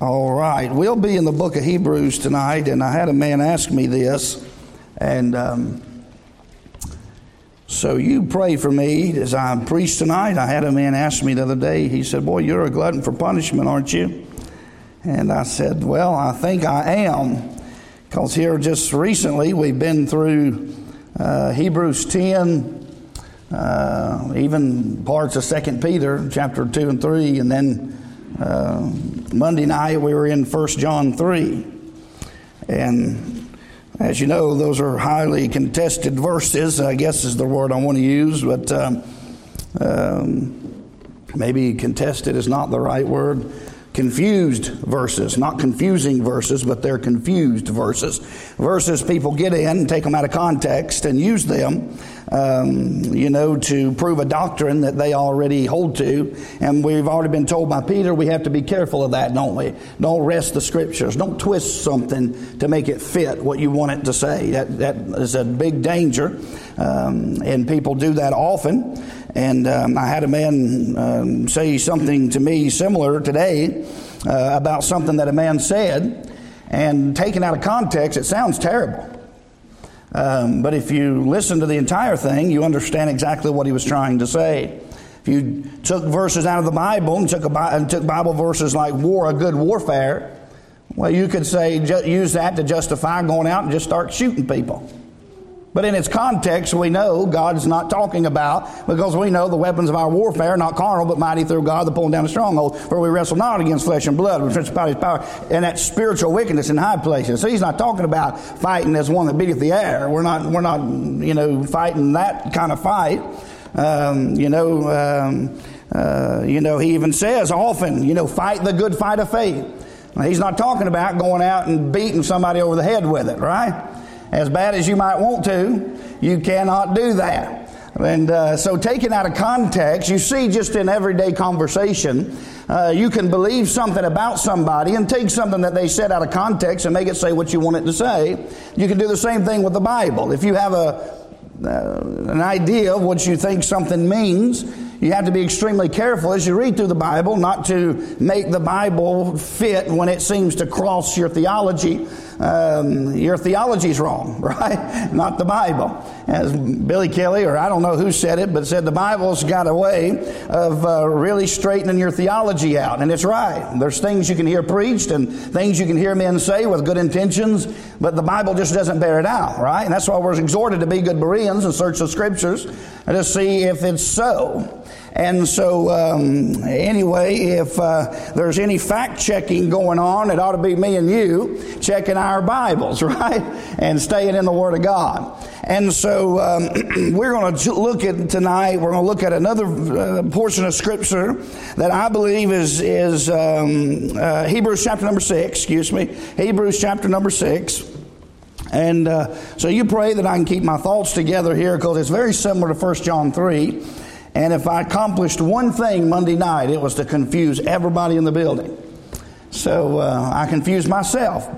All right, we'll be in the book of Hebrews tonight, and I had a man ask me this, and um, so you pray for me as I preach tonight. I had a man ask me the other day, he said, Boy, you're a glutton for punishment, aren't you? And I said, Well, I think I am, because here just recently we've been through uh, Hebrews 10, uh, even parts of Second Peter, chapter 2 and 3, and then uh, Monday night we were in 1 John 3. And as you know, those are highly contested verses, I guess is the word I want to use, but um, um, maybe contested is not the right word confused verses, not confusing verses, but they're confused verses. Verses people get in, take them out of context, and use them, um, you know, to prove a doctrine that they already hold to. And we've already been told by Peter we have to be careful of that, don't we? Don't wrest the scriptures. Don't twist something to make it fit what you want it to say. That, that is a big danger, um, and people do that often. And um, I had a man um, say something to me similar today uh, about something that a man said, and taken out of context, it sounds terrible. Um, but if you listen to the entire thing, you understand exactly what he was trying to say. If you took verses out of the Bible and took, a, and took Bible verses like war, a good warfare, well, you could say, use that to justify going out and just start shooting people. But in its context, we know God's not talking about, because we know the weapons of our warfare are not carnal, but mighty through God, the pulling down the stronghold, for we wrestle not against flesh and blood, but principalities, power, and that spiritual wickedness in high places. So he's not talking about fighting as one that beateth the air. We're not, we're not, you know, fighting that kind of fight. Um, you know, um, uh, you know, he even says often, you know, fight the good fight of faith. He's not talking about going out and beating somebody over the head with it, right? As bad as you might want to, you cannot do that. And uh, so, taken out of context, you see just in everyday conversation, uh, you can believe something about somebody and take something that they said out of context and make it say what you want it to say. You can do the same thing with the Bible. If you have a, uh, an idea of what you think something means, you have to be extremely careful as you read through the Bible not to make the Bible fit when it seems to cross your theology um, your theology's wrong, right? Not the Bible. As Billy Kelly, or I don't know who said it, but said the Bible's got a way of uh, really straightening your theology out. And it's right. There's things you can hear preached and things you can hear men say with good intentions, but the Bible just doesn't bear it out, right? And that's why we're exhorted to be good Bereans and search the scriptures and to see if it's so. And so, um, anyway, if uh, there's any fact checking going on, it ought to be me and you checking our Bibles, right? And staying in the Word of God. And so, um, we're going to look at tonight, we're going to look at another uh, portion of Scripture that I believe is, is um, uh, Hebrews chapter number six, excuse me, Hebrews chapter number six. And uh, so you pray that I can keep my thoughts together here because it's very similar to 1 John 3. And if I accomplished one thing Monday night, it was to confuse everybody in the building. So uh, I confused myself.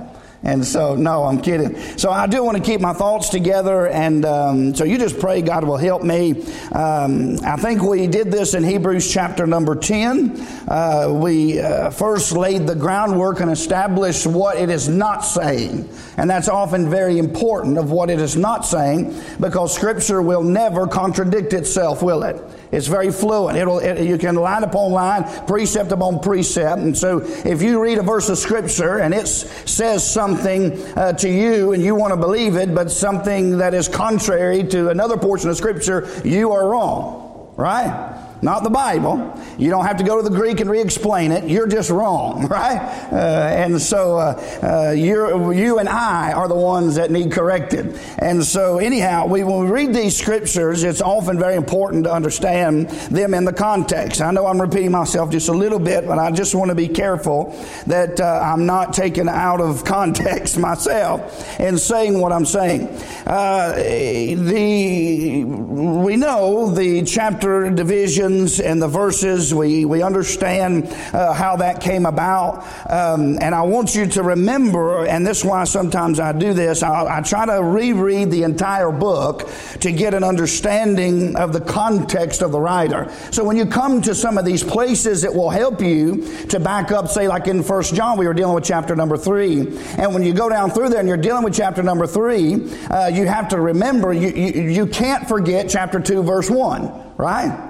And so, no, I'm kidding. So I do want to keep my thoughts together, and um, so you just pray God will help me. Um, I think we did this in Hebrews chapter number 10. Uh, we uh, first laid the groundwork and established what it is not saying. And that's often very important of what it is not saying, because Scripture will never contradict itself, will it? It's very fluent. It'll, it, you can line upon line, precept upon precept. And so if you read a verse of Scripture and it says something uh, to you and you want to believe it, but something that is contrary to another portion of Scripture, you are wrong. Right? Not the Bible. You don't have to go to the Greek and re-explain it. You're just wrong, right? Uh, and so uh, uh, you and I are the ones that need corrected. And so anyhow, we, when we read these scriptures, it's often very important to understand them in the context. I know I'm repeating myself just a little bit, but I just want to be careful that uh, I'm not taken out of context myself in saying what I'm saying. Uh, the we know the chapter division divisions and the verses. We, we understand uh, how that came about. Um, and I want you to remember, and this is why sometimes I do this, I, I try to reread the entire book to get an understanding of the context of the writer. So when you come to some of these places, it will help you to back up, say, like in First John, we were dealing with chapter number three. And when you go down through there and you're dealing with chapter number three, uh, you have to remember you, you, you can't forget chapter 2, verse 1, right?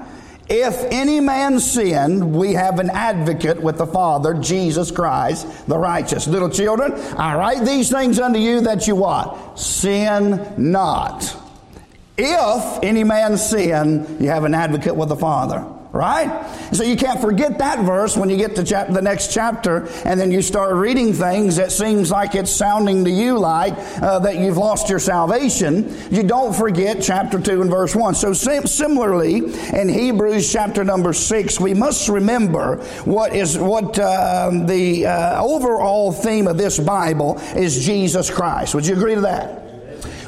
If any man sin, we have an advocate with the Father, Jesus Christ, the righteous. Little children, I write these things unto you that you what? Sin not. If any man sin, you have an advocate with the Father. Right? So you can't forget that verse when you get to chap- the next chapter and then you start reading things that seems like it's sounding to you like uh, that you've lost your salvation. You don't forget chapter 2 and verse 1. So sim- similarly, in Hebrews chapter number 6, we must remember what is what uh, the uh, overall theme of this Bible is Jesus Christ. Would you agree to that?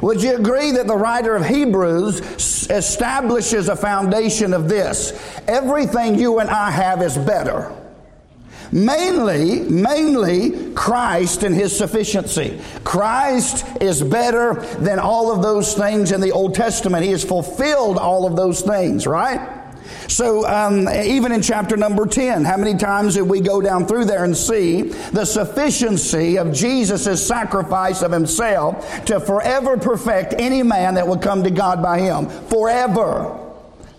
Would you agree that the writer of Hebrews establishes a foundation of this? Everything you and I have is better. Mainly, mainly Christ and His sufficiency. Christ is better than all of those things in the Old Testament. He has fulfilled all of those things, right? So, um, even in chapter number 10, how many times did we go down through there and see the sufficiency of Jesus' sacrifice of himself to forever perfect any man that would come to God by him? Forever.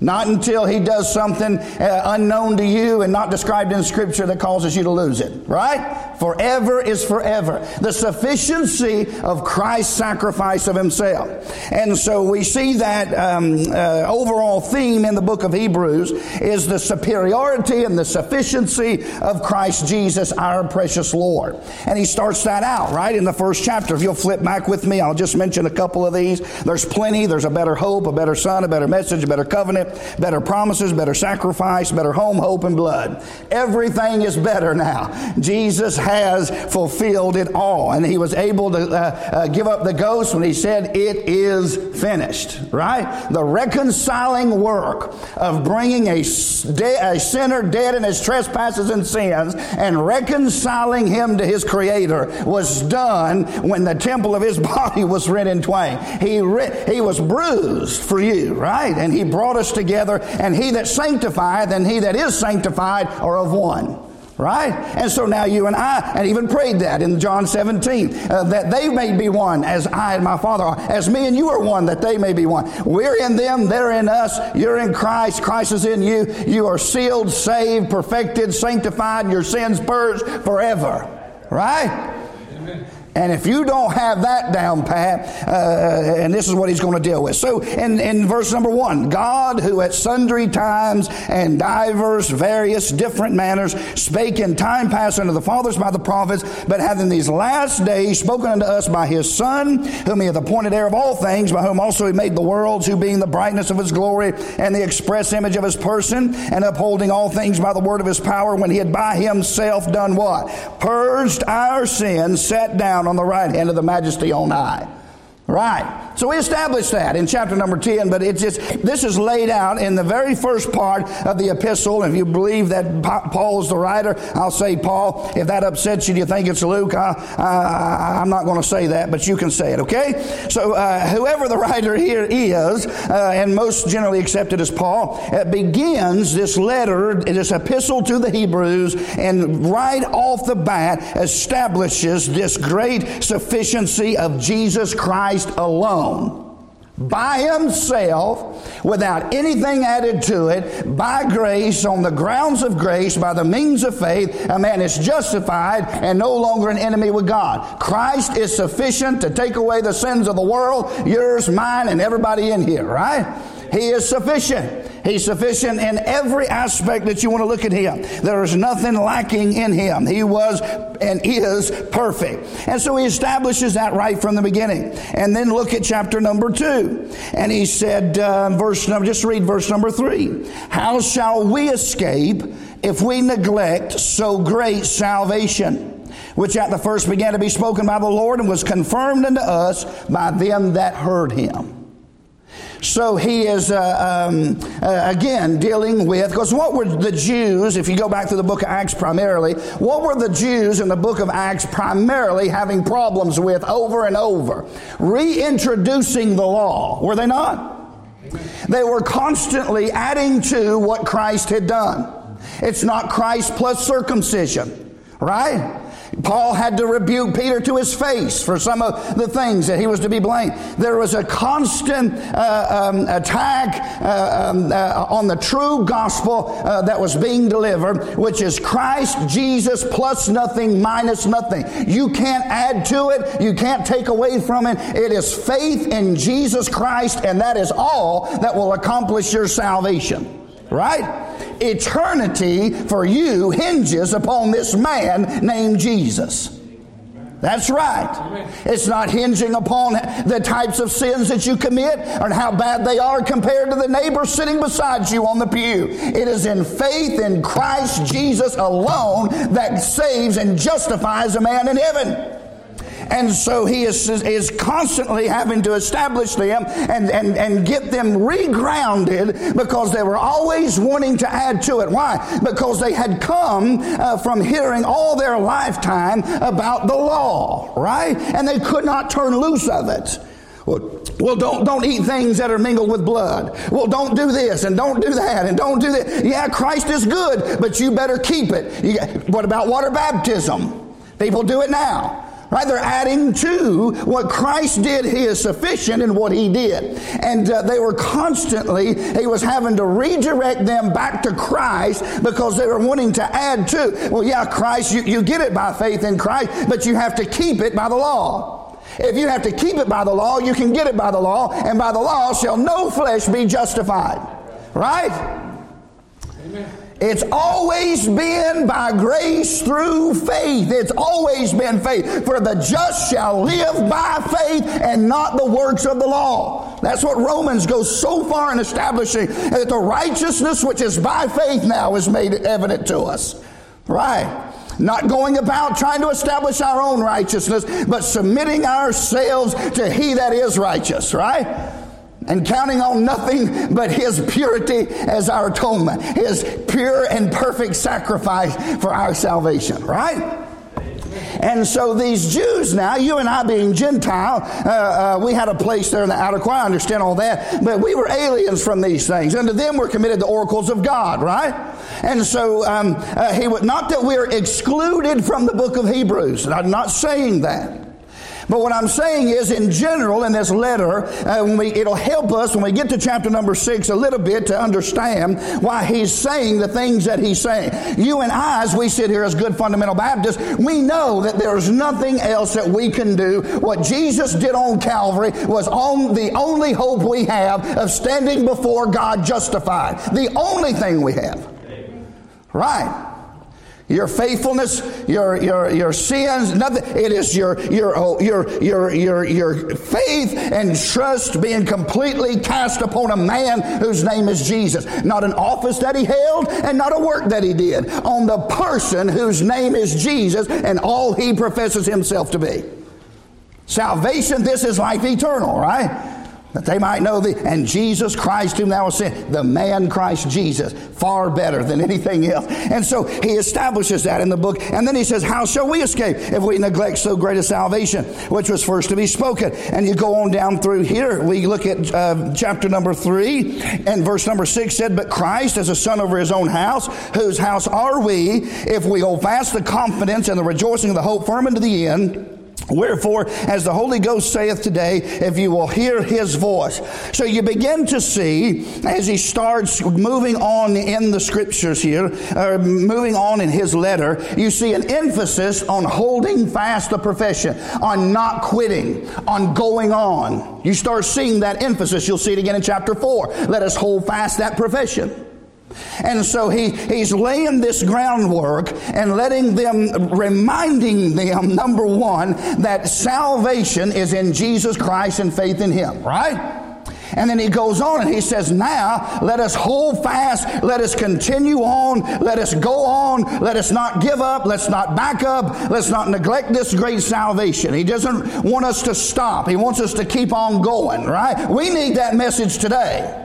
Not until he does something uh, unknown to you and not described in Scripture that causes you to lose it. Right? Forever is forever. The sufficiency of Christ's sacrifice of himself. And so we see that um, uh, overall theme in the book of Hebrews is the superiority and the sufficiency of Christ Jesus, our precious Lord. And he starts that out, right, in the first chapter. If you'll flip back with me, I'll just mention a couple of these. There's plenty. There's a better hope, a better son, a better message, a better covenant better promises, better sacrifice, better home, hope, and blood. Everything is better now. Jesus has fulfilled it all. And he was able to uh, uh, give up the ghost when he said, It is finished, right? The reconciling work of bringing a, de- a sinner dead in his trespasses and sins and reconciling him to his Creator was done when the temple of his body was rent in twain. He, re- he was bruised for you, right? And he brought us together, and he that sanctifieth and he that is sanctified are of one. Right? And so now you and I, and even prayed that in John 17, uh, that they may be one as I and my Father are, as me and you are one, that they may be one. We're in them, they're in us, you're in Christ, Christ is in you. You are sealed, saved, perfected, sanctified, your sins purged forever. Right? And if you don't have that down pat, uh, and this is what he's going to deal with. So in, in verse number one, God who at sundry times and divers various different manners spake in time past unto the fathers by the prophets, but hath in these last days spoken unto us by his Son, whom he hath appointed heir of all things, by whom also he made the worlds, who being the brightness of his glory and the express image of his person, and upholding all things by the word of his power, when he had by himself done what? Purged our sins, sat down on the right hand of the majesty on high. Right. So we established that in chapter number 10, but it's just, this is laid out in the very first part of the epistle. If you believe that Paul is the writer, I'll say Paul. If that upsets you, do you think it's Luke? I, am not going to say that, but you can say it, okay? So uh, whoever the writer here is, uh, and most generally accepted as Paul, uh, begins this letter, this epistle to the Hebrews, and right off the bat establishes this great sufficiency of Jesus Christ alone alone by himself without anything added to it by grace on the grounds of grace by the means of faith a man is justified and no longer an enemy with god christ is sufficient to take away the sins of the world yours mine and everybody in here right he is sufficient. He's sufficient in every aspect that you want to look at him. There is nothing lacking in him. He was and is perfect. And so he establishes that right from the beginning. And then look at chapter number two. And he said, uh, verse number, just read verse number three. How shall we escape if we neglect so great salvation? which at the first began to be spoken by the Lord and was confirmed unto us by them that heard him. So he is, uh, um, uh, again, dealing with, because what were the Jews, if you go back to the book of Acts primarily, what were the Jews in the book of Acts primarily having problems with over and over? Reintroducing the law, were they not? They were constantly adding to what Christ had done. It's not Christ plus circumcision, right? Paul had to rebuke Peter to his face for some of the things that he was to be blamed. There was a constant uh, um, attack uh, um, uh, on the true gospel uh, that was being delivered, which is Christ Jesus plus nothing minus nothing. You can't add to it, you can't take away from it. It is faith in Jesus Christ, and that is all that will accomplish your salvation. Right? Eternity for you hinges upon this man named Jesus. That's right. It's not hinging upon the types of sins that you commit or how bad they are compared to the neighbor sitting beside you on the pew. It is in faith in Christ Jesus alone that saves and justifies a man in heaven. And so he is, is constantly having to establish them and, and, and get them regrounded because they were always wanting to add to it. Why? Because they had come uh, from hearing all their lifetime about the law, right? And they could not turn loose of it. Well, don't, don't eat things that are mingled with blood. Well, don't do this and don't do that and don't do that. Yeah, Christ is good, but you better keep it. You, what about water baptism? People do it now. Right? They're adding to what Christ did. He is sufficient in what he did. And uh, they were constantly, he was having to redirect them back to Christ because they were wanting to add to. Well, yeah, Christ, you, you get it by faith in Christ, but you have to keep it by the law. If you have to keep it by the law, you can get it by the law, and by the law shall no flesh be justified. Right? It's always been by grace through faith. It's always been faith. For the just shall live by faith and not the works of the law. That's what Romans goes so far in establishing that the righteousness which is by faith now is made evident to us. Right. Not going about trying to establish our own righteousness, but submitting ourselves to He that is righteous, right? And counting on nothing but His purity as our atonement, His pure and perfect sacrifice for our salvation, right? And so these Jews now, you and I being Gentile, uh, uh, we had a place there in the outer court. I understand all that, but we were aliens from these things. And to them, we're committed the oracles of God, right? And so um, uh, he would not that we're excluded from the book of Hebrews. I'm not saying that. But what I'm saying is, in general, in this letter, uh, when we, it'll help us when we get to chapter number six a little bit to understand why he's saying the things that he's saying. You and I, as we sit here as good fundamental Baptists, we know that there's nothing else that we can do. What Jesus did on Calvary was on the only hope we have of standing before God justified. The only thing we have. Right your faithfulness, your your your sins, nothing. It is your your oh, your your your your faith and trust being completely cast upon a man whose name is Jesus. Not an office that he held and not a work that he did. On the person whose name is Jesus and all he professes himself to be. Salvation, this is life eternal, right? That they might know thee and Jesus Christ whom thou hast sent, the man Christ Jesus, far better than anything else. And so he establishes that in the book. And then he says, How shall we escape if we neglect so great a salvation, which was first to be spoken? And you go on down through here. We look at uh, chapter number three and verse number six said, But Christ as a son over his own house, whose house are we, if we hold fast the confidence and the rejoicing of the hope firm unto the end? Wherefore, as the Holy Ghost saith today, if you will hear his voice. So you begin to see, as he starts moving on in the scriptures here, uh, moving on in his letter, you see an emphasis on holding fast the profession, on not quitting, on going on. You start seeing that emphasis. You'll see it again in chapter 4. Let us hold fast that profession. And so he, he's laying this groundwork and letting them, reminding them, number one, that salvation is in Jesus Christ and faith in Him, right? And then he goes on and he says, Now let us hold fast, let us continue on, let us go on, let us not give up, let's not back up, let's not neglect this great salvation. He doesn't want us to stop, he wants us to keep on going, right? We need that message today.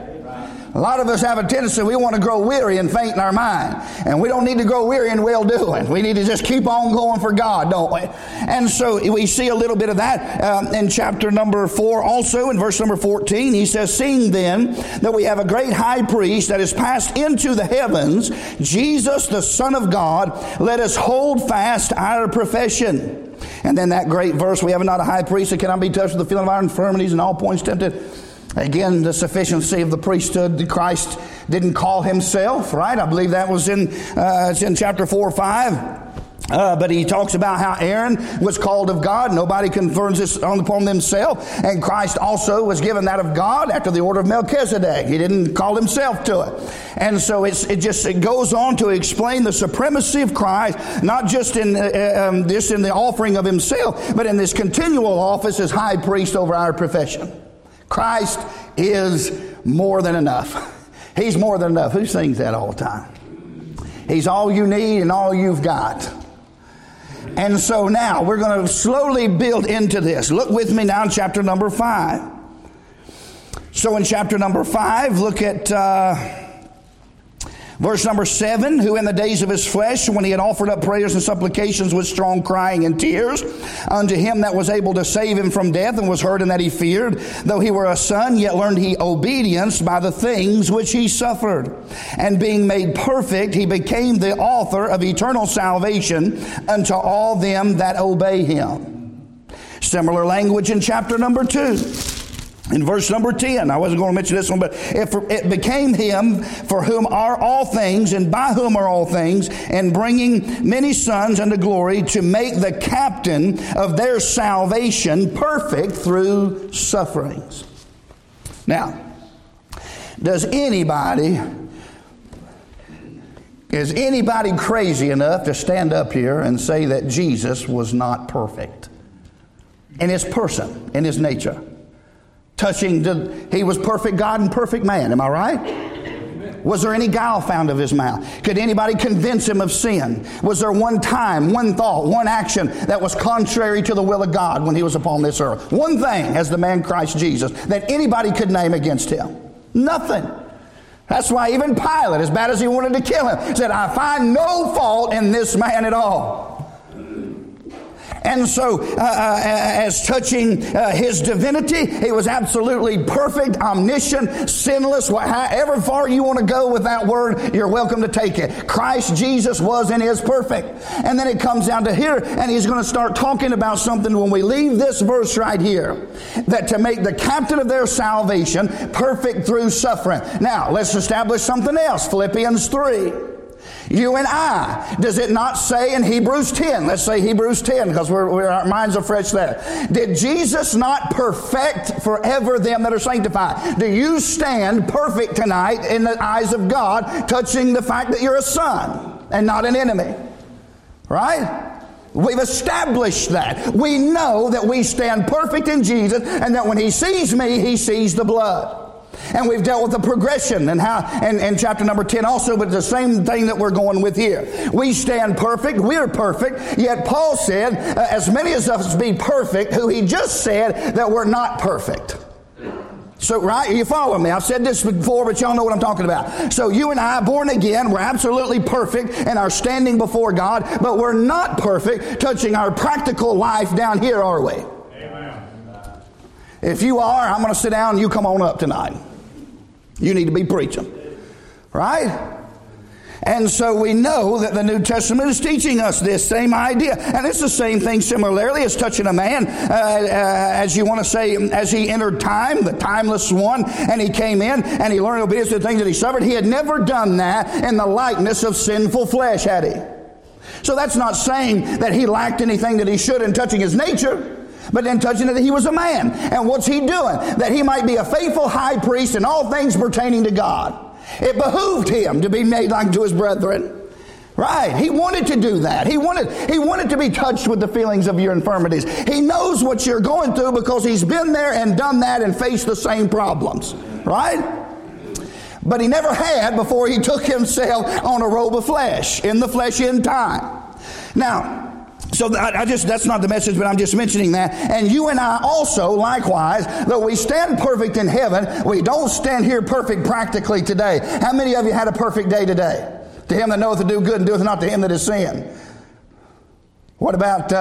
A lot of us have a tendency, we want to grow weary and faint in our mind. And we don't need to grow weary in well doing. We need to just keep on going for God, don't we? And so we see a little bit of that um, in chapter number 4 also in verse number 14. He says, Seeing then that we have a great high priest that is passed into the heavens, Jesus, the Son of God, let us hold fast our profession. And then that great verse, we have not a high priest that cannot be touched with the feeling of our infirmities and all points tempted Again, the sufficiency of the priesthood. That Christ didn't call himself, right? I believe that was in, uh, it's in chapter 4 or 5. Uh, but he talks about how Aaron was called of God. Nobody confirms this on, upon themselves. And Christ also was given that of God after the order of Melchizedek. He didn't call himself to it. And so it's it just it goes on to explain the supremacy of Christ, not just in uh, um, this in the offering of himself, but in this continual office as high priest over our profession. Christ is more than enough. He's more than enough. Who sings that all the time? He's all you need and all you've got. And so now we're going to slowly build into this. Look with me now in chapter number five. So in chapter number five, look at. Uh, Verse number seven, who in the days of his flesh, when he had offered up prayers and supplications with strong crying and tears unto him that was able to save him from death and was heard and that he feared, though he were a son, yet learned he obedience by the things which he suffered. And being made perfect, he became the author of eternal salvation unto all them that obey him. Similar language in chapter number two. In verse number 10, I wasn't going to mention this one, but it became him for whom are all things and by whom are all things, and bringing many sons unto glory to make the captain of their salvation perfect through sufferings. Now, does anybody, is anybody crazy enough to stand up here and say that Jesus was not perfect in his person, in his nature? Touching to, he was perfect God and perfect man. Am I right? Was there any guile found of his mouth? Could anybody convince him of sin? Was there one time, one thought, one action that was contrary to the will of God when he was upon this earth? One thing as the man Christ Jesus that anybody could name against him? Nothing. That's why even Pilate, as bad as he wanted to kill him, said, I find no fault in this man at all. And so, uh, uh, as touching uh, his divinity, he was absolutely perfect, omniscient, sinless. However far you want to go with that word, you're welcome to take it. Christ Jesus was and is perfect. And then it comes down to here, and he's going to start talking about something when we leave this verse right here that to make the captain of their salvation perfect through suffering. Now, let's establish something else Philippians 3. You and I. Does it not say in Hebrews 10? Let's say Hebrews 10 because our minds are fresh there. Did Jesus not perfect forever them that are sanctified? Do you stand perfect tonight in the eyes of God, touching the fact that you're a son and not an enemy? Right? We've established that. We know that we stand perfect in Jesus and that when He sees me, He sees the blood. And we've dealt with the progression and how, and, and chapter number 10 also, but the same thing that we're going with here. We stand perfect, we're perfect, yet Paul said, uh, as many as us be perfect, who he just said that we're not perfect. So, right, you follow me? I've said this before, but y'all know what I'm talking about. So, you and I, born again, we're absolutely perfect in our standing before God, but we're not perfect touching our practical life down here, are we? Amen. If you are, I'm going to sit down and you come on up tonight. You need to be preaching. Right? And so we know that the New Testament is teaching us this same idea. And it's the same thing similarly as touching a man, uh, uh, as you want to say, as he entered time, the timeless one, and he came in and he learned obedience to the things that he suffered. He had never done that in the likeness of sinful flesh, had he? So that's not saying that he lacked anything that he should in touching his nature but then touching it that he was a man. And what's he doing? That he might be a faithful high priest in all things pertaining to God. It behooved him to be made like to his brethren. Right. He wanted to do that. He wanted, he wanted to be touched with the feelings of your infirmities. He knows what you're going through because he's been there and done that and faced the same problems. Right? But he never had before he took himself on a robe of flesh, in the flesh in time. Now, so I, just, that's not the message, but I'm just mentioning that. And you and I also, likewise, though we stand perfect in heaven, we don't stand here perfect practically today. How many of you had a perfect day today? To him that knoweth to do good and doeth not to him that is sin. What about, uh,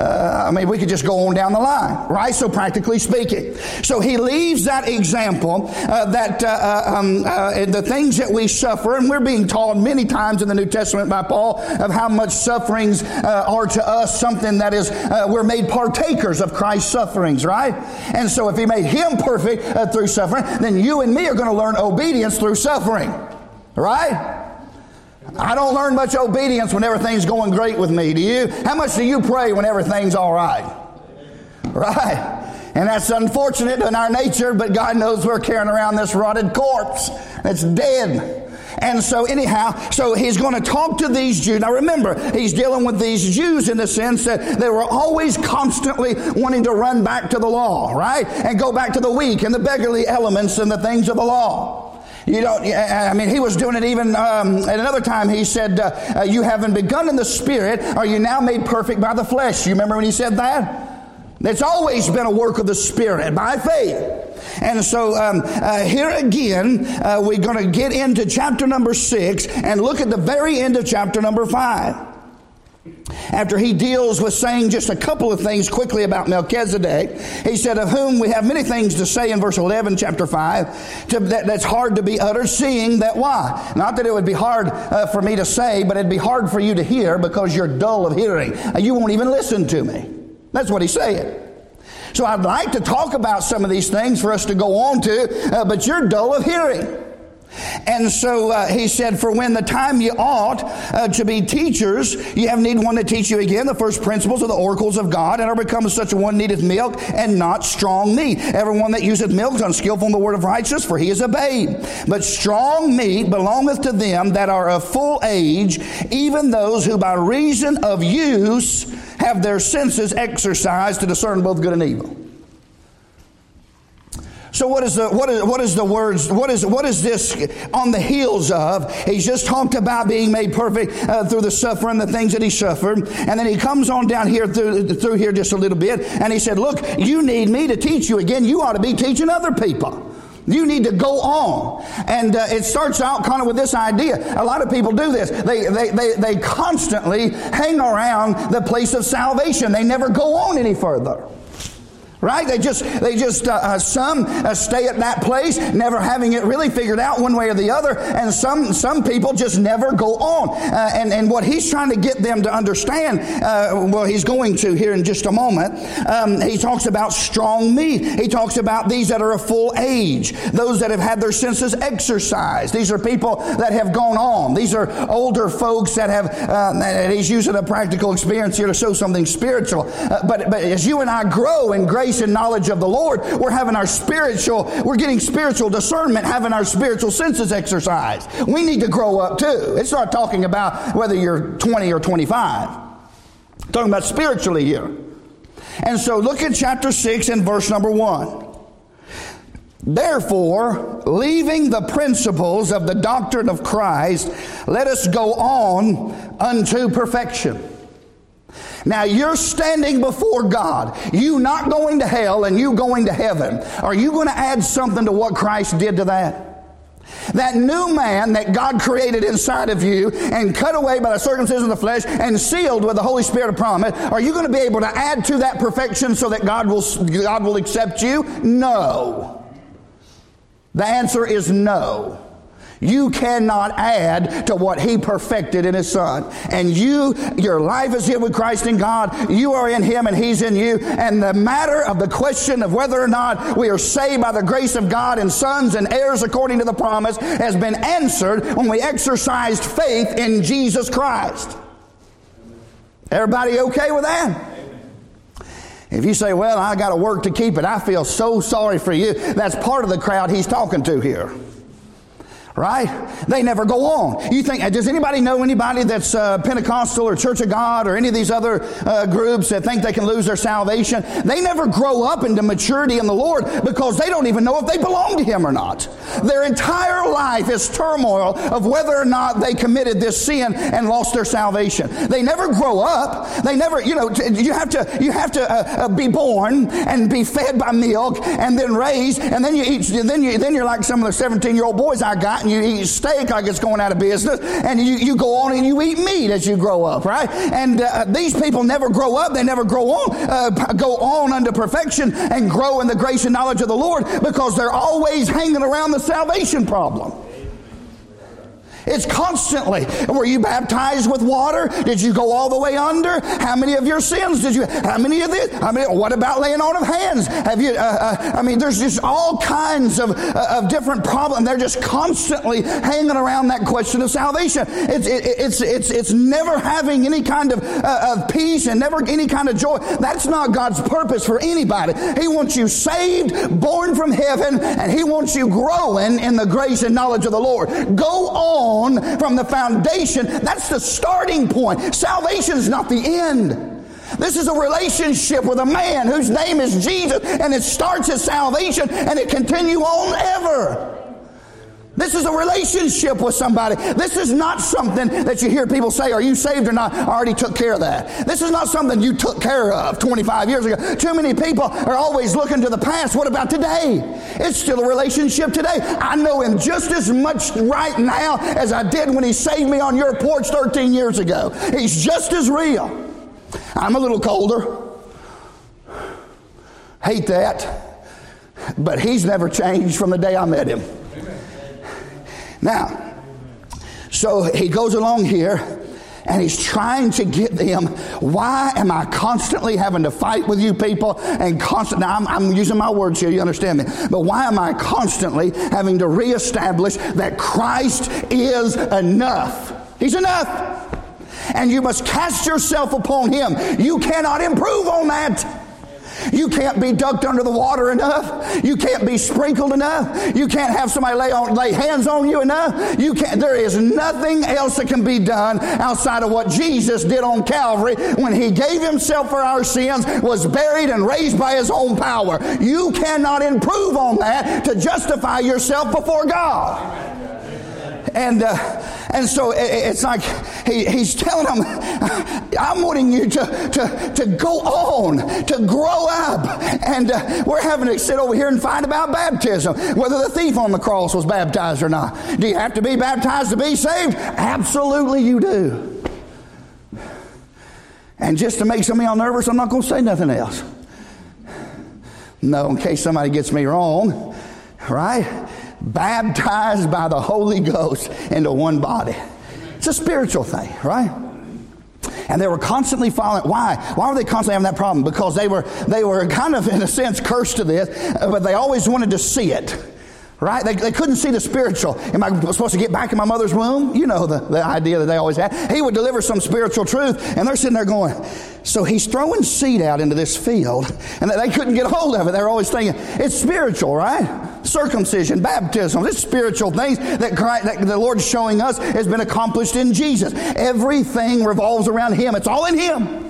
uh, I mean, we could just go on down the line, right? So, practically speaking. So, he leaves that example uh, that uh, uh, um, uh, the things that we suffer, and we're being taught many times in the New Testament by Paul of how much sufferings are to us something that is, we're made partakers of Christ's sufferings, right? And so, if he made him perfect through suffering, then you and me are going to learn obedience through suffering, right? I don't learn much obedience when everything's going great with me. Do you? How much do you pray when everything's all right? Right. And that's unfortunate in our nature, but God knows we're carrying around this rotted corpse that's dead. And so, anyhow, so he's going to talk to these Jews. Now, remember, he's dealing with these Jews in the sense that they were always constantly wanting to run back to the law, right? And go back to the weak and the beggarly elements and the things of the law. You don't, I mean, he was doing it even um, at another time. He said, uh, uh, You haven't begun in the spirit, are you now made perfect by the flesh? You remember when he said that? It's always been a work of the Spirit by faith. And so um, uh, here again, uh, we're going to get into chapter number six and look at the very end of chapter number five after he deals with saying just a couple of things quickly about Melchizedek, he said, Of whom we have many things to say in verse 11, chapter 5, to, that, that's hard to be uttered, seeing that why? Not that it would be hard uh, for me to say, but it'd be hard for you to hear because you're dull of hearing. Uh, you won't even listen to me. That's what he's saying. So I'd like to talk about some of these things for us to go on to, uh, but you're dull of hearing. And so uh, he said, For when the time you ought uh, to be teachers, you have need one to teach you again the first principles of the oracles of God, and are become such a one needeth milk and not strong meat. Everyone that useth milk is unskillful in the word of righteousness, for he is a babe. But strong meat belongeth to them that are of full age, even those who by reason of use have their senses exercised to discern both good and evil. So what is the what is what is the words what is what is this on the heels of? He's just talked about being made perfect uh, through the suffering, the things that he suffered, and then he comes on down here through through here just a little bit, and he said, "Look, you need me to teach you again. You ought to be teaching other people." You need to go on. And uh, it starts out kind of with this idea. A lot of people do this. They, they, they, they constantly hang around the place of salvation. They never go on any further. Right? They just, they just, uh, uh, some uh, stay at that place, never having it really figured out one way or the other, and some, some people just never go on. Uh, and, and what he's trying to get them to understand, uh, well, he's going to here in just a moment, um, he talks about strong meat. He talks about these that are of full age, those that have had their senses exercised. These are people that have gone on. These are older folks that have, uh, and he's using a practical experience here to show something spiritual. but, but as you and I grow in grace, and knowledge of the Lord, we're having our spiritual, we're getting spiritual discernment, having our spiritual senses exercised. We need to grow up too. It's not talking about whether you're 20 or 25. I'm talking about spiritually here. And so look at chapter 6 and verse number 1. Therefore, leaving the principles of the doctrine of Christ, let us go on unto perfection now you're standing before God. You not going to hell and you going to heaven. Are you going to add something to what Christ did to that? That new man that God created inside of you and cut away by the circumcision of the flesh and sealed with the Holy Spirit of promise, are you going to be able to add to that perfection so that God will, God will accept you? No. The answer is no. You cannot add to what He perfected in His Son. And you, your life is here with Christ in God. You are in Him and He's in you. And the matter of the question of whether or not we are saved by the grace of God and sons and heirs according to the promise has been answered when we exercised faith in Jesus Christ. Everybody okay with that? If you say, well, I got to work to keep it, I feel so sorry for you. That's part of the crowd he's talking to here. Right? They never go on. You think, does anybody know anybody that's uh, Pentecostal or Church of God or any of these other uh, groups that think they can lose their salvation? They never grow up into maturity in the Lord because they don't even know if they belong to Him or not. Their entire life is turmoil of whether or not they committed this sin and lost their salvation. They never grow up. They never, you know, you have to, you have to uh, uh, be born and be fed by milk and then raised and then you eat, and then you, then you're like some of the 17 year old boys I got and you eat steak like it's going out of business, and you, you go on and you eat meat as you grow up, right? And uh, these people never grow up, they never grow on, uh, go on unto perfection and grow in the grace and knowledge of the Lord because they're always hanging around the salvation problem. It's constantly. Were you baptized with water? Did you go all the way under? How many of your sins did you? How many of this? I mean, what about laying on of hands? Have you? Uh, uh, I mean, there's just all kinds of uh, of different problems. They're just constantly hanging around that question of salvation. It's it, it's it's it's never having any kind of uh, of peace and never any kind of joy. That's not God's purpose for anybody. He wants you saved, born from heaven, and He wants you growing in the grace and knowledge of the Lord. Go on on from the foundation. That's the starting point. Salvation is not the end. This is a relationship with a man whose name is Jesus, and it starts at salvation and it continue on ever. This is a relationship with somebody. This is not something that you hear people say, Are you saved or not? I already took care of that. This is not something you took care of 25 years ago. Too many people are always looking to the past. What about today? It's still a relationship today. I know him just as much right now as I did when he saved me on your porch 13 years ago. He's just as real. I'm a little colder. Hate that. But he's never changed from the day I met him. Now, so he goes along here and he's trying to get them. Why am I constantly having to fight with you people and constantly, I'm, I'm, using my words here, you understand me, but why am I constantly having to reestablish that Christ is enough? He's enough. And you must cast yourself upon him. You cannot improve on that. You can't be ducked under the water enough. You can't be sprinkled enough. You can't have somebody lay on, lay hands on you enough. You can't. There is nothing else that can be done outside of what Jesus did on Calvary when He gave Himself for our sins, was buried and raised by His own power. You cannot improve on that to justify yourself before God. And, uh, and so it's like he, he's telling them, I'm wanting you to, to, to go on, to grow up. And uh, we're having to sit over here and fight about baptism, whether the thief on the cross was baptized or not. Do you have to be baptized to be saved? Absolutely, you do. And just to make some of y'all nervous, I'm not going to say nothing else. No, in case somebody gets me wrong, right? Baptized by the Holy Ghost into one body. It's a spiritual thing, right? And they were constantly following. Why? Why were they constantly having that problem? Because they were they were kind of in a sense cursed to this, but they always wanted to see it. Right? They, they couldn't see the spiritual. Am I supposed to get back in my mother's womb? You know the, the idea that they always had. He would deliver some spiritual truth, and they're sitting there going, so he's throwing seed out into this field, and they couldn't get a hold of it. They're always thinking, it's spiritual, right? Circumcision, baptism, this spiritual things that, Christ, that the Lord's showing us has been accomplished in Jesus. Everything revolves around Him. It's all in Him.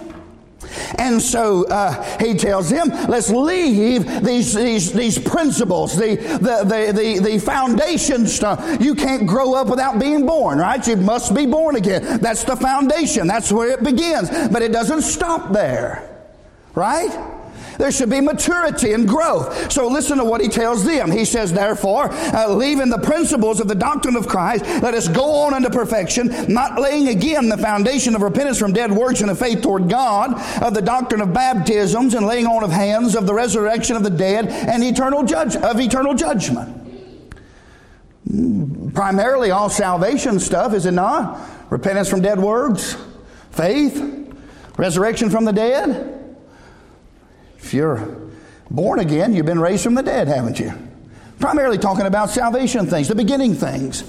And so uh, he tells them, let's leave these, these, these principles, the, the, the, the, the foundation stuff. You can't grow up without being born, right? You must be born again. That's the foundation. That's where it begins. But it doesn't stop there, right? There should be maturity and growth. So listen to what he tells them. He says, therefore, uh, leaving the principles of the doctrine of Christ, let us go on unto perfection, not laying again the foundation of repentance from dead works and of faith toward God, of the doctrine of baptisms and laying on of hands, of the resurrection of the dead, and eternal judge of eternal judgment. Primarily, all salvation stuff, is it not? Repentance from dead works, faith, resurrection from the dead. If you're born again, you've been raised from the dead, haven't you? Primarily talking about salvation things, the beginning things.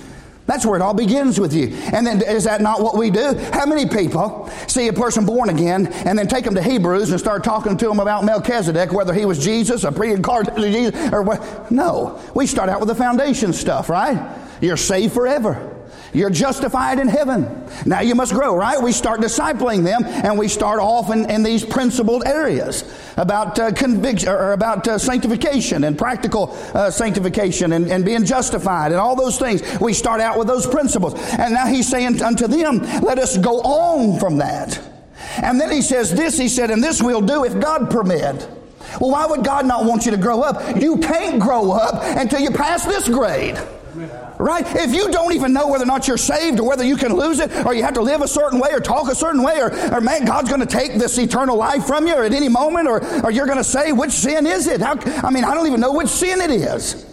That's where it all begins with you. And then is that not what we do? How many people see a person born again and then take them to Hebrews and start talking to them about Melchizedek, whether he was Jesus, a pre-incarnate Jesus, or what? No. We start out with the foundation stuff, right? You're saved forever. You're justified in heaven. Now you must grow, right? We start discipling them and we start off in, in these principled areas about uh, conviction or about uh, sanctification and practical uh, sanctification and, and being justified and all those things. We start out with those principles. And now he's saying unto them, let us go on from that. And then he says this, he said, and this we'll do if God permit. Well, why would God not want you to grow up? You can't grow up until you pass this grade. Right? If you don't even know whether or not you're saved or whether you can lose it or you have to live a certain way or talk a certain way or, or man, God's going to take this eternal life from you at any moment or, or you're going to say, which sin is it? How, I mean, I don't even know which sin it is.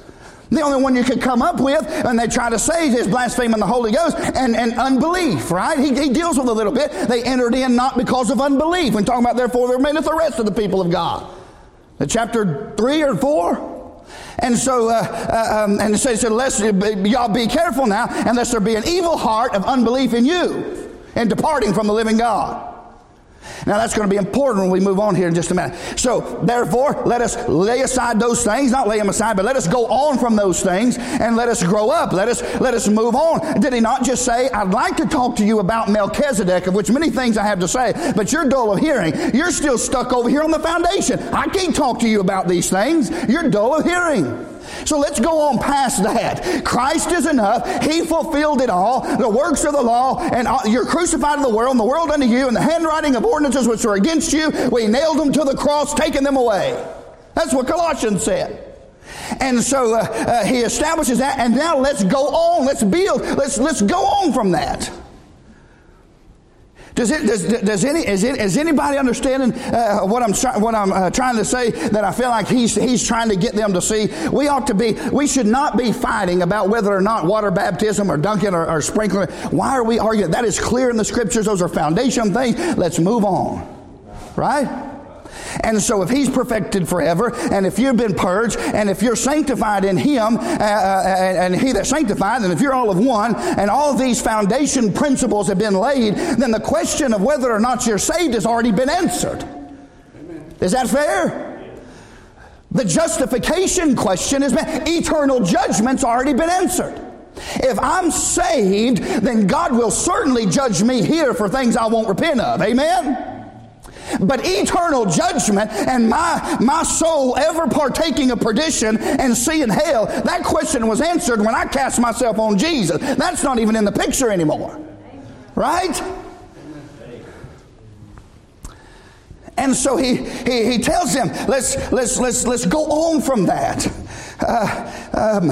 The only one you could come up with, and they try to say, is blaspheming the Holy Ghost and, and unbelief, right? He, he deals with a little bit. They entered in not because of unbelief. When talking about, therefore, there remaineth the rest of the people of God. Chapter 3 or 4? And so, uh, uh, um, and it says, unless y'all be careful now, unless there be an evil heart of unbelief in you and departing from the living God. Now that's going to be important when we move on here in just a minute. So therefore, let us lay aside those things, not lay them aside, but let us go on from those things and let us grow up. Let us let us move on. Did he not just say, I'd like to talk to you about Melchizedek, of which many things I have to say, but you're dull of hearing. You're still stuck over here on the foundation. I can't talk to you about these things. You're dull of hearing. So let's go on past that. Christ is enough. He fulfilled it all. The works of the law, and you're crucified in the world, and the world unto you, and the handwriting of ordinances which are against you, we nailed them to the cross, taking them away. That's what Colossians said. And so uh, uh, he establishes that, and now let's go on. Let's build. Let's let's go on from that. Does, it, does, does any, is, it, is anybody understanding uh, what I'm, try, what I'm uh, trying to say that I feel like he's, he's trying to get them to see? We ought to be, we should not be fighting about whether or not water baptism or dunking or, or sprinkling. Why are we arguing? That is clear in the scriptures. Those are foundation things. Let's move on. Right? And so if he's perfected forever, and if you've been purged, and if you're sanctified in him, uh, uh, and he that sanctified, and if you're all of one, and all these foundation principles have been laid, then the question of whether or not you're saved has already been answered. Amen. Is that fair? The justification question been, eternal judgment's already been answered. If I'm saved, then God will certainly judge me here for things I won't repent of. Amen? But eternal judgment and my, my soul ever partaking of perdition and seeing hell, that question was answered when I cast myself on Jesus. That's not even in the picture anymore. Right? And so he, he, he tells him, let's, let's, let's, let's go on from that. Uh, um,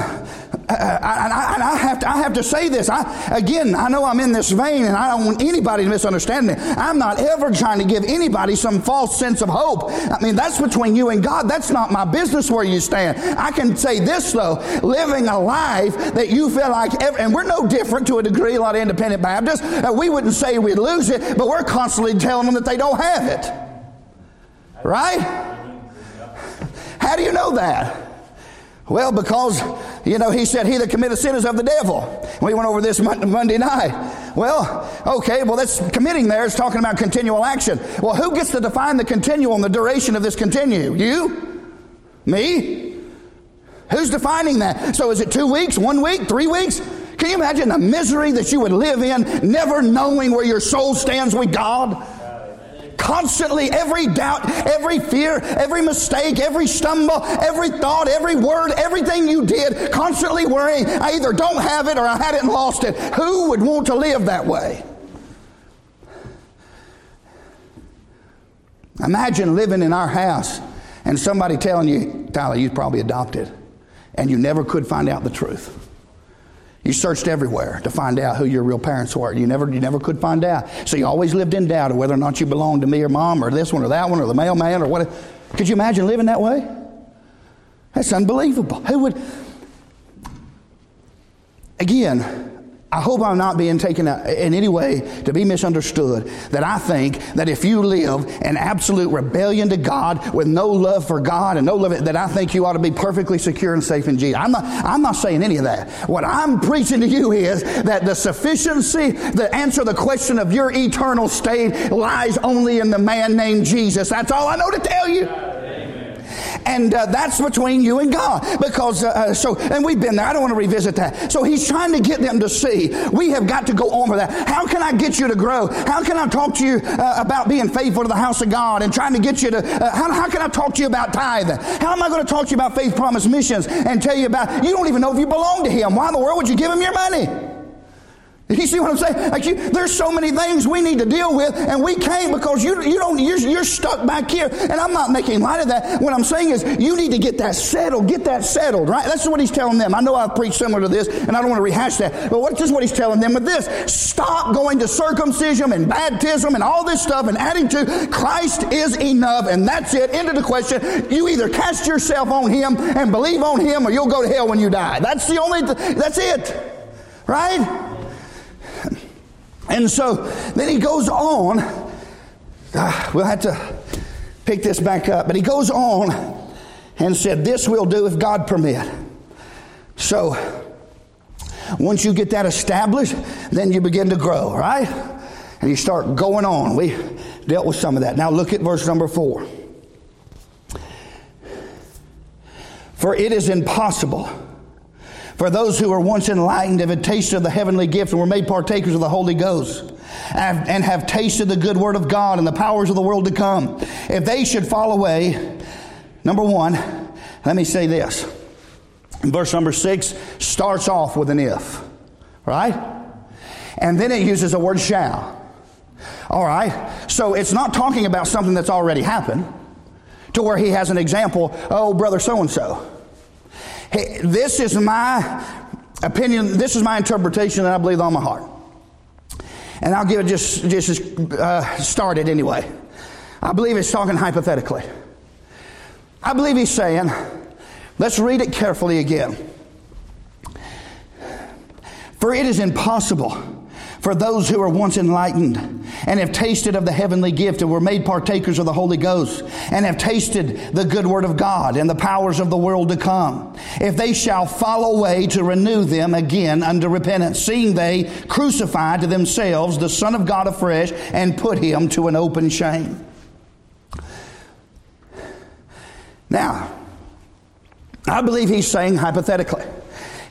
and I, and I, have to, I have to say this. I, again, I know I'm in this vein and I don't want anybody to misunderstand me. I'm not ever trying to give anybody some false sense of hope. I mean, that's between you and God. That's not my business where you stand. I can say this though, living a life that you feel like, and we're no different to a degree, a lot of independent Baptists. Uh, we wouldn't say we'd lose it, but we're constantly telling them that they don't have it. Right? How do you know that? Well, because, you know, he said, He that committeth sin is of the devil. We went over this Monday night. Well, okay, well, that's committing there is talking about continual action. Well, who gets to define the continual and the duration of this continue? You? Me? Who's defining that? So is it two weeks, one week, three weeks? Can you imagine the misery that you would live in, never knowing where your soul stands with God? Constantly, every doubt, every fear, every mistake, every stumble, every thought, every word, everything you did, constantly worrying, I either don't have it or I had it and lost it. Who would want to live that way? Imagine living in our house and somebody telling you, Tyler, you're probably adopted, and you never could find out the truth. You searched everywhere to find out who your real parents were. You never, you never could find out. So you always lived in doubt of whether or not you belonged to me or mom or this one or that one or the mailman or what. Could you imagine living that way? That's unbelievable. Who would? Again, I hope I'm not being taken uh, in any way to be misunderstood. That I think that if you live in absolute rebellion to God with no love for God and no love, that I think you ought to be perfectly secure and safe in Jesus. I'm not, I'm not saying any of that. What I'm preaching to you is that the sufficiency, the answer the question of your eternal state lies only in the man named Jesus. That's all I know to tell you. And uh, that's between you and God. Because, uh, uh, so, and we've been there. I don't want to revisit that. So he's trying to get them to see we have got to go on with that. How can I get you to grow? How can I talk to you uh, about being faithful to the house of God and trying to get you to, uh, how, how can I talk to you about tithing? How am I going to talk to you about faith promise missions and tell you about, you don't even know if you belong to him. Why in the world would you give him your money? You see what I'm saying? Like you, there's so many things we need to deal with, and we can't because you, you don't, you're, you're stuck back here. And I'm not making light of that. What I'm saying is you need to get that settled, get that settled, right? That's what he's telling them. I know I've preached similar to this, and I don't want to rehash that. But what, is what he's telling them with this. Stop going to circumcision and baptism and all this stuff and adding to Christ is enough, and that's it. End of the question. You either cast yourself on him and believe on him, or you'll go to hell when you die. That's the only, th- that's it. Right? And so then he goes on. Uh, we'll have to pick this back up. But he goes on and said, This we'll do if God permit. So once you get that established, then you begin to grow, right? And you start going on. We dealt with some of that. Now look at verse number four. For it is impossible for those who were once enlightened have tasted of the heavenly gift and were made partakers of the Holy Ghost and have tasted the good word of God and the powers of the world to come. If they should fall away, number one, let me say this. Verse number six starts off with an if, right? And then it uses the word shall. All right? So it's not talking about something that's already happened to where he has an example, oh, brother so and so. Hey, this is my opinion, this is my interpretation that I believe on my heart. And I'll give it just, just uh, started anyway. I believe it's talking hypothetically. I believe he's saying, let's read it carefully again. For it is impossible for those who are once enlightened and have tasted of the heavenly gift and were made partakers of the Holy Ghost and have tasted the good word of God and the powers of the world to come. If they shall fall away to renew them again unto repentance, seeing they crucify to themselves the Son of God afresh and put him to an open shame. Now, I believe he's saying hypothetically.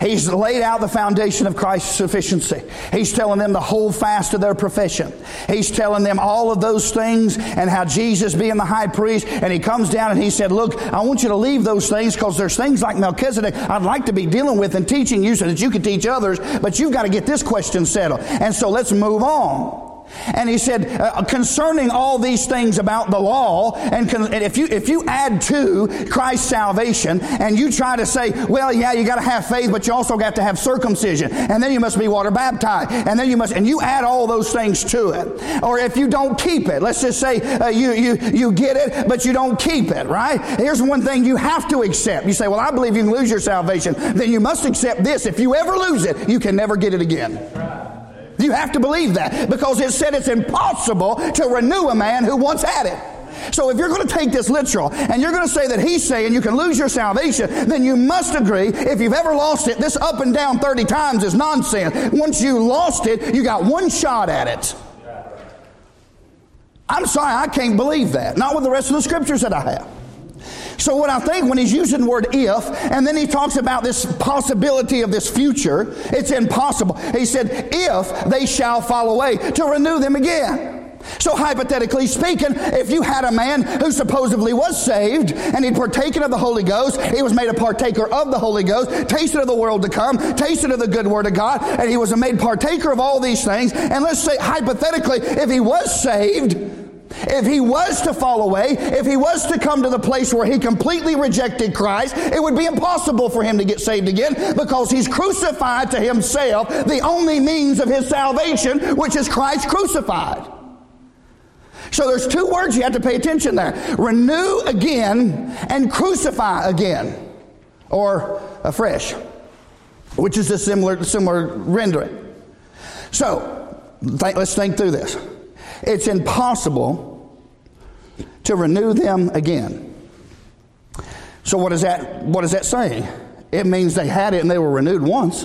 He's laid out the foundation of Christ's sufficiency. He's telling them to hold fast to their profession. He's telling them all of those things and how Jesus being the high priest, and he comes down and he said, Look, I want you to leave those things because there's things like Melchizedek I'd like to be dealing with and teaching you so that you can teach others, but you've got to get this question settled. And so let's move on. And he said, uh, concerning all these things about the law, and, con- and, if you if you add to Christ's salvation, and you try to say, well, yeah, you got to have faith, but you also got to have circumcision, and then you must be water baptized, and then you must, and you add all those things to it. Or if you don't keep it, let's just say uh, you you you get it, but you don't keep it. Right? Here's one thing you have to accept. You say, well, I believe you can lose your salvation. Then you must accept this. If you ever lose it, you can never get it again. You have to believe that because it said it's impossible to renew a man who once had it. So if you're going to take this literal and you're going to say that he's saying you can lose your salvation, then you must agree if you've ever lost it, this up and down 30 times is nonsense. Once you lost it, you got one shot at it. I'm sorry, I can't believe that. Not with the rest of the scriptures that I have. So, what I think when he's using the word if, and then he talks about this possibility of this future, it's impossible. He said, if they shall fall away, to renew them again. So, hypothetically speaking, if you had a man who supposedly was saved and he'd partaken of the Holy Ghost, he was made a partaker of the Holy Ghost, tasted of the world to come, tasted of the good word of God, and he was made partaker of all these things. And let's say, hypothetically, if he was saved, if he was to fall away, if he was to come to the place where he completely rejected Christ, it would be impossible for him to get saved again because he's crucified to himself the only means of his salvation, which is Christ crucified. So there's two words you have to pay attention there. Renew again and crucify again. Or afresh. Which is a similar similar rendering. So th- let's think through this. It's impossible to renew them again. So what is that what is that saying? It means they had it and they were renewed once.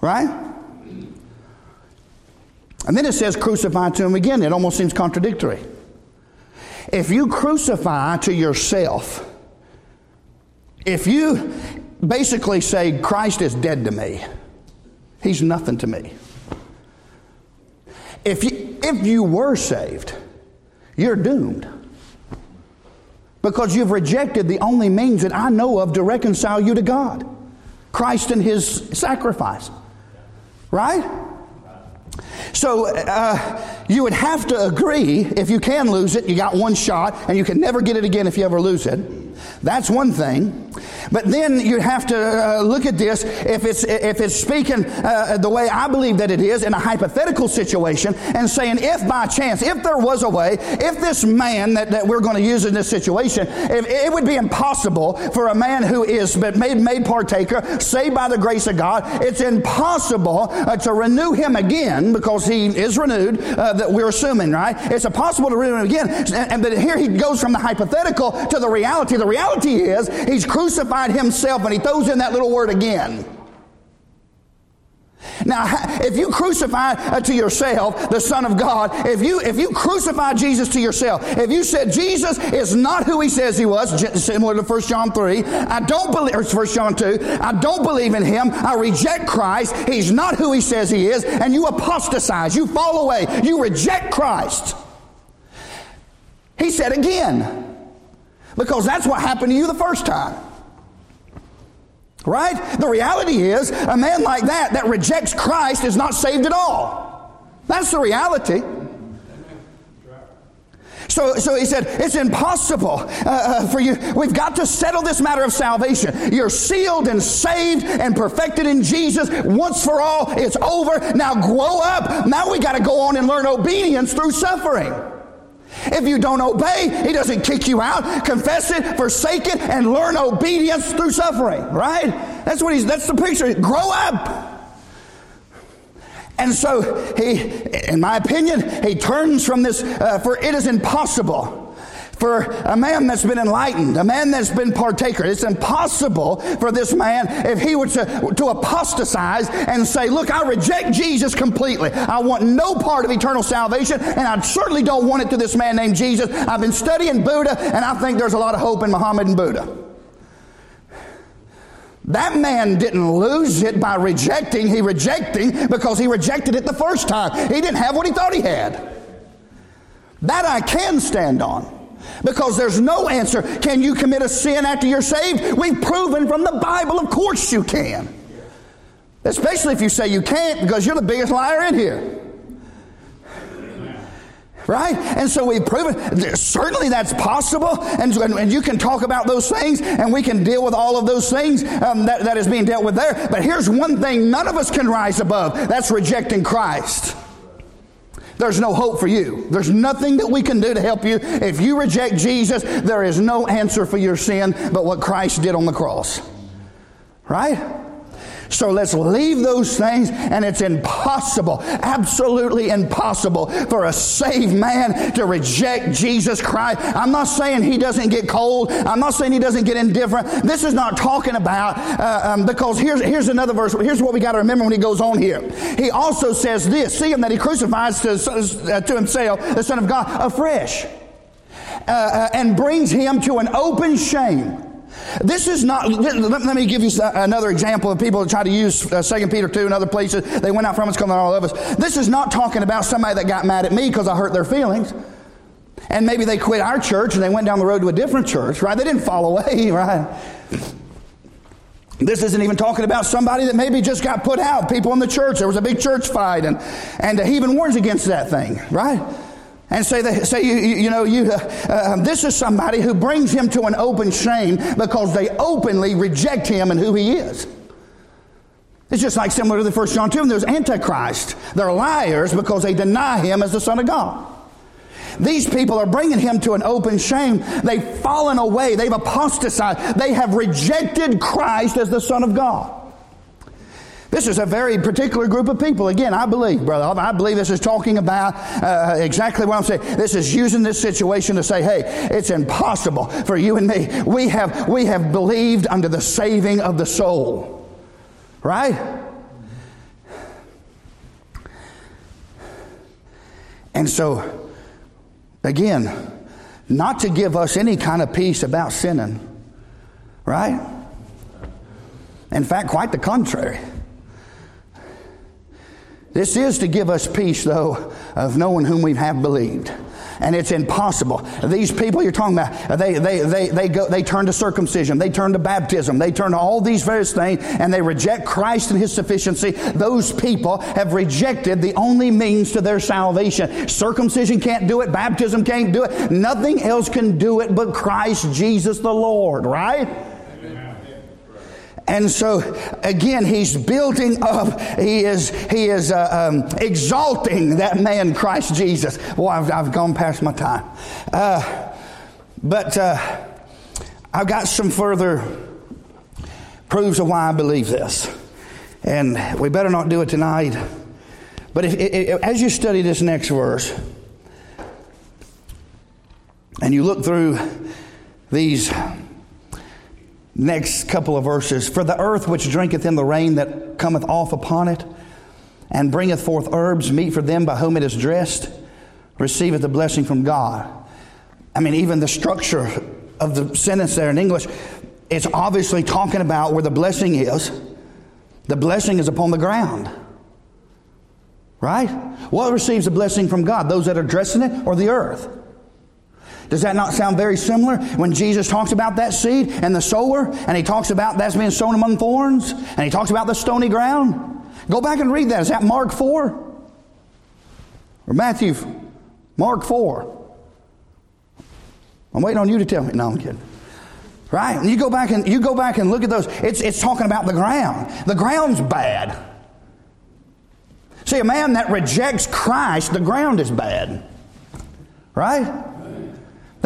Right? And then it says crucify to them again. It almost seems contradictory. If you crucify to yourself if you basically say Christ is dead to me, he's nothing to me. If you, if you were saved, you're doomed. Because you've rejected the only means that I know of to reconcile you to God Christ and his sacrifice. Right? So uh, you would have to agree if you can lose it, you got one shot, and you can never get it again if you ever lose it. That's one thing. But then you have to uh, look at this. If it's if it's speaking uh, the way I believe that it is in a hypothetical situation and saying if by chance if there was a way if this man that, that we're going to use in this situation if it would be impossible for a man who is made made partaker saved by the grace of God it's impossible uh, to renew him again because he is renewed uh, that we're assuming right? It's impossible to renew him again. And, and but here he goes from the hypothetical to the reality the reality is he's crucified himself, and he throws in that little word again. Now, if you crucify uh, to yourself the Son of God, if you if you crucify Jesus to yourself, if you said Jesus is not who he says he was, similar to 1 John 3, I don't believe, or 1 John 2, I don't believe in him, I reject Christ, he's not who he says he is, and you apostatize, you fall away, you reject Christ. He said again, because that's what happened to you the first time. Right? The reality is, a man like that that rejects Christ is not saved at all. That's the reality. So, so he said, it's impossible uh, uh, for you. We've got to settle this matter of salvation. You're sealed and saved and perfected in Jesus once for all. It's over. Now grow up. Now we got to go on and learn obedience through suffering. If you don't obey, he doesn't kick you out. Confess it, forsake it, and learn obedience through suffering, right? That's what he's that's the picture. Grow up. And so he, in my opinion, he turns from this, uh, for it is impossible for a man that's been enlightened, a man that's been partaker. It's impossible for this man if he were to, to apostatize and say, Look, I reject Jesus completely. I want no part of eternal salvation, and I certainly don't want it to this man named Jesus. I've been studying Buddha, and I think there's a lot of hope in Muhammad and Buddha. That man didn't lose it by rejecting. He rejecting because he rejected it the first time. He didn't have what he thought he had. That I can stand on. Because there's no answer. Can you commit a sin after you're saved? We've proven from the Bible, of course you can. Especially if you say you can't because you're the biggest liar in here. Right? And so we've proven certainly that's possible. And, and, you can talk about those things and we can deal with all of those things um, that, that is being dealt with there. But here's one thing none of us can rise above that's rejecting Christ. There's no hope for you. There's nothing that we can do to help you. If you reject Jesus, there is no answer for your sin but what Christ did on the cross. Right? So let's leave those things, and it's impossible, absolutely impossible for a saved man to reject Jesus Christ. I'm not saying he doesn't get cold. I'm not saying he doesn't get indifferent. This is not talking about, uh, um, because here's, here's another verse. Here's what we got to remember when he goes on here. He also says this see him that he crucifies to, uh, to himself, the Son of God, afresh. Uh, uh, and brings him to an open shame this is not, let me give you another example of people that try to use uh, 2 Peter 2 and other places. They went out from us, coming all of us. This is not talking about somebody that got mad at me because I hurt their feelings. And maybe they quit our church and they went down the road to a different church, right? They didn't fall away, right? This isn't even talking about somebody that maybe just got put out, people in the church. There was a big church fight, and, and he even warns against that thing, right? And say, that, say you, you know, you, uh, uh, this is somebody who brings him to an open shame because they openly reject him and who he is. It's just like similar to the first John 2, and there's Antichrist. They're liars because they deny him as the Son of God. These people are bringing him to an open shame. They've fallen away. They've apostatized. They have rejected Christ as the Son of God. This is a very particular group of people. Again, I believe, brother, I believe this is talking about uh, exactly what I'm saying. This is using this situation to say, hey, it's impossible for you and me. We have, we have believed under the saving of the soul. Right? And so, again, not to give us any kind of peace about sinning. Right? In fact, quite the contrary. This is to give us peace, though, of knowing whom we have believed and it's impossible. These people you're talking about, they, they, they, they, go, they turn to circumcision, they turn to baptism, they turn to all these various things, and they reject Christ and His sufficiency. Those people have rejected the only means to their salvation. Circumcision can't do it, baptism can't do it, nothing else can do it but Christ Jesus the Lord, right? And so again, he's building up. He is he is uh, um, exalting that man, Christ Jesus. Well, I've, I've gone past my time, uh, but uh, I've got some further proofs of why I believe this, and we better not do it tonight. But if, if, as you study this next verse, and you look through these next couple of verses. For the earth which drinketh in the rain that cometh off upon it, and bringeth forth herbs, meet for them by whom it is dressed, receiveth the blessing from God. I mean, even the structure of the sentence there in English, it's obviously talking about where the blessing is. The blessing is upon the ground. Right? What receives the blessing from God? Those that are dressing it or the earth? Does that not sound very similar when Jesus talks about that seed and the sower and he talks about that's being sown among thorns and he talks about the stony ground? Go back and read that. Is that Mark 4? Or Matthew? Mark 4. I'm waiting on you to tell me. No, I'm kidding. Right? And you go back and you go back and look at those. It's it's talking about the ground. The ground's bad. See, a man that rejects Christ, the ground is bad. Right?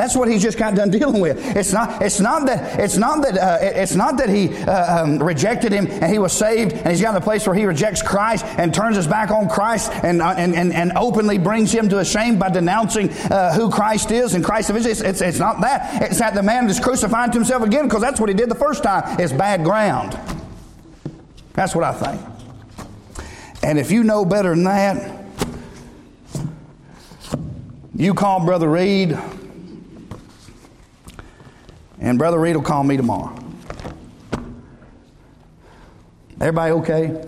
That's what he's just got done dealing with. It's not. It's not that. It's not that. Uh, it's not that he uh, um, rejected him and he was saved, and he's got a place where he rejects Christ and turns his back on Christ and uh, and, and, and openly brings him to shame by denouncing uh, who Christ is and Christ is. It's, it's, it's not that. It's that the man is crucifying to himself again because that's what he did the first time. It's bad ground. That's what I think. And if you know better than that, you call Brother Reed and Brother Reed will call me tomorrow. Everybody okay?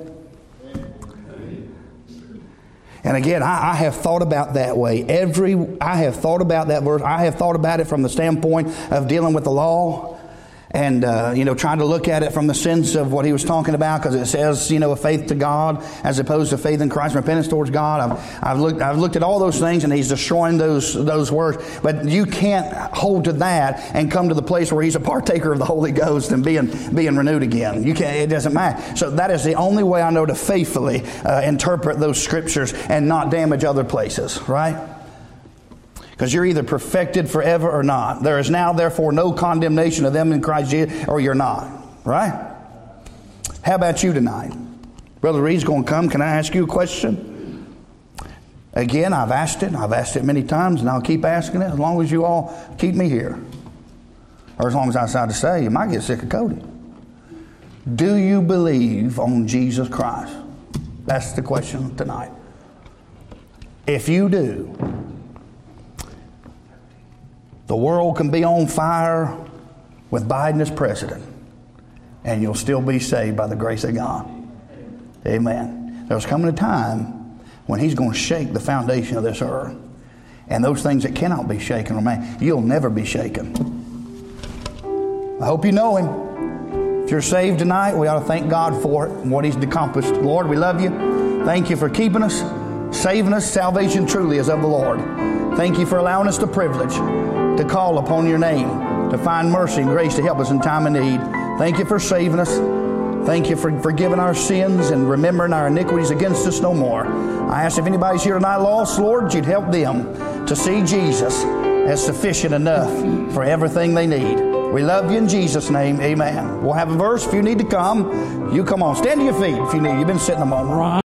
And again, I, I, have thought about that way. Every I have thought about that verse. I have thought about it from the standpoint of dealing with the law and uh, you know trying to look at it from the sense of what he was talking about because it says you know a faith to God as opposed to faith in Christ repentance towards God. I've, I've looked I've looked at all those things and he's destroying those those words. But you can't hold to that and come to the place where he's a partaker of the Holy Ghost and being being renewed again. You can't it doesn't matter. So that is the only way I know to faithfully uh, interpret those scriptures and not damage other places right because you're either perfected forever or not. There is now, therefore, no condemnation of them in Christ Jesus, or you're not. Right? How about you tonight? Brother Reed's going to come. Can I ask you a question? Again, I've asked it. I've asked it many times, and I'll keep asking it as long as you all keep me here. Or as long as I decide to say, you might get sick of Cody. Do you believe on Jesus Christ? That's the question tonight. If you do, the world can be on fire with Biden as president, and you'll still be saved by the grace of God. Amen. There's coming a time when He's going to shake the foundation of this earth. And those things that cannot be shaken remain. You'll never be shaken. I hope you know Him. If you're saved tonight, we ought to thank God for it and what He's accomplished. Lord, we love you. Thank you for keeping us, saving us. Salvation truly is of the Lord. Thank you for allowing us the privilege to call upon your name, to find mercy and grace to help us in time of need. Thank you for saving us. Thank you for forgiving our sins and remembering our iniquities against us no more. I ask if anybody's here tonight lost, Lord, you'd help them to see Jesus as sufficient enough for everything they need. We love you in Jesus' name. Amen. We'll have a verse if you need to come. You come on. Stand to your feet if you need. You've been sitting a moment.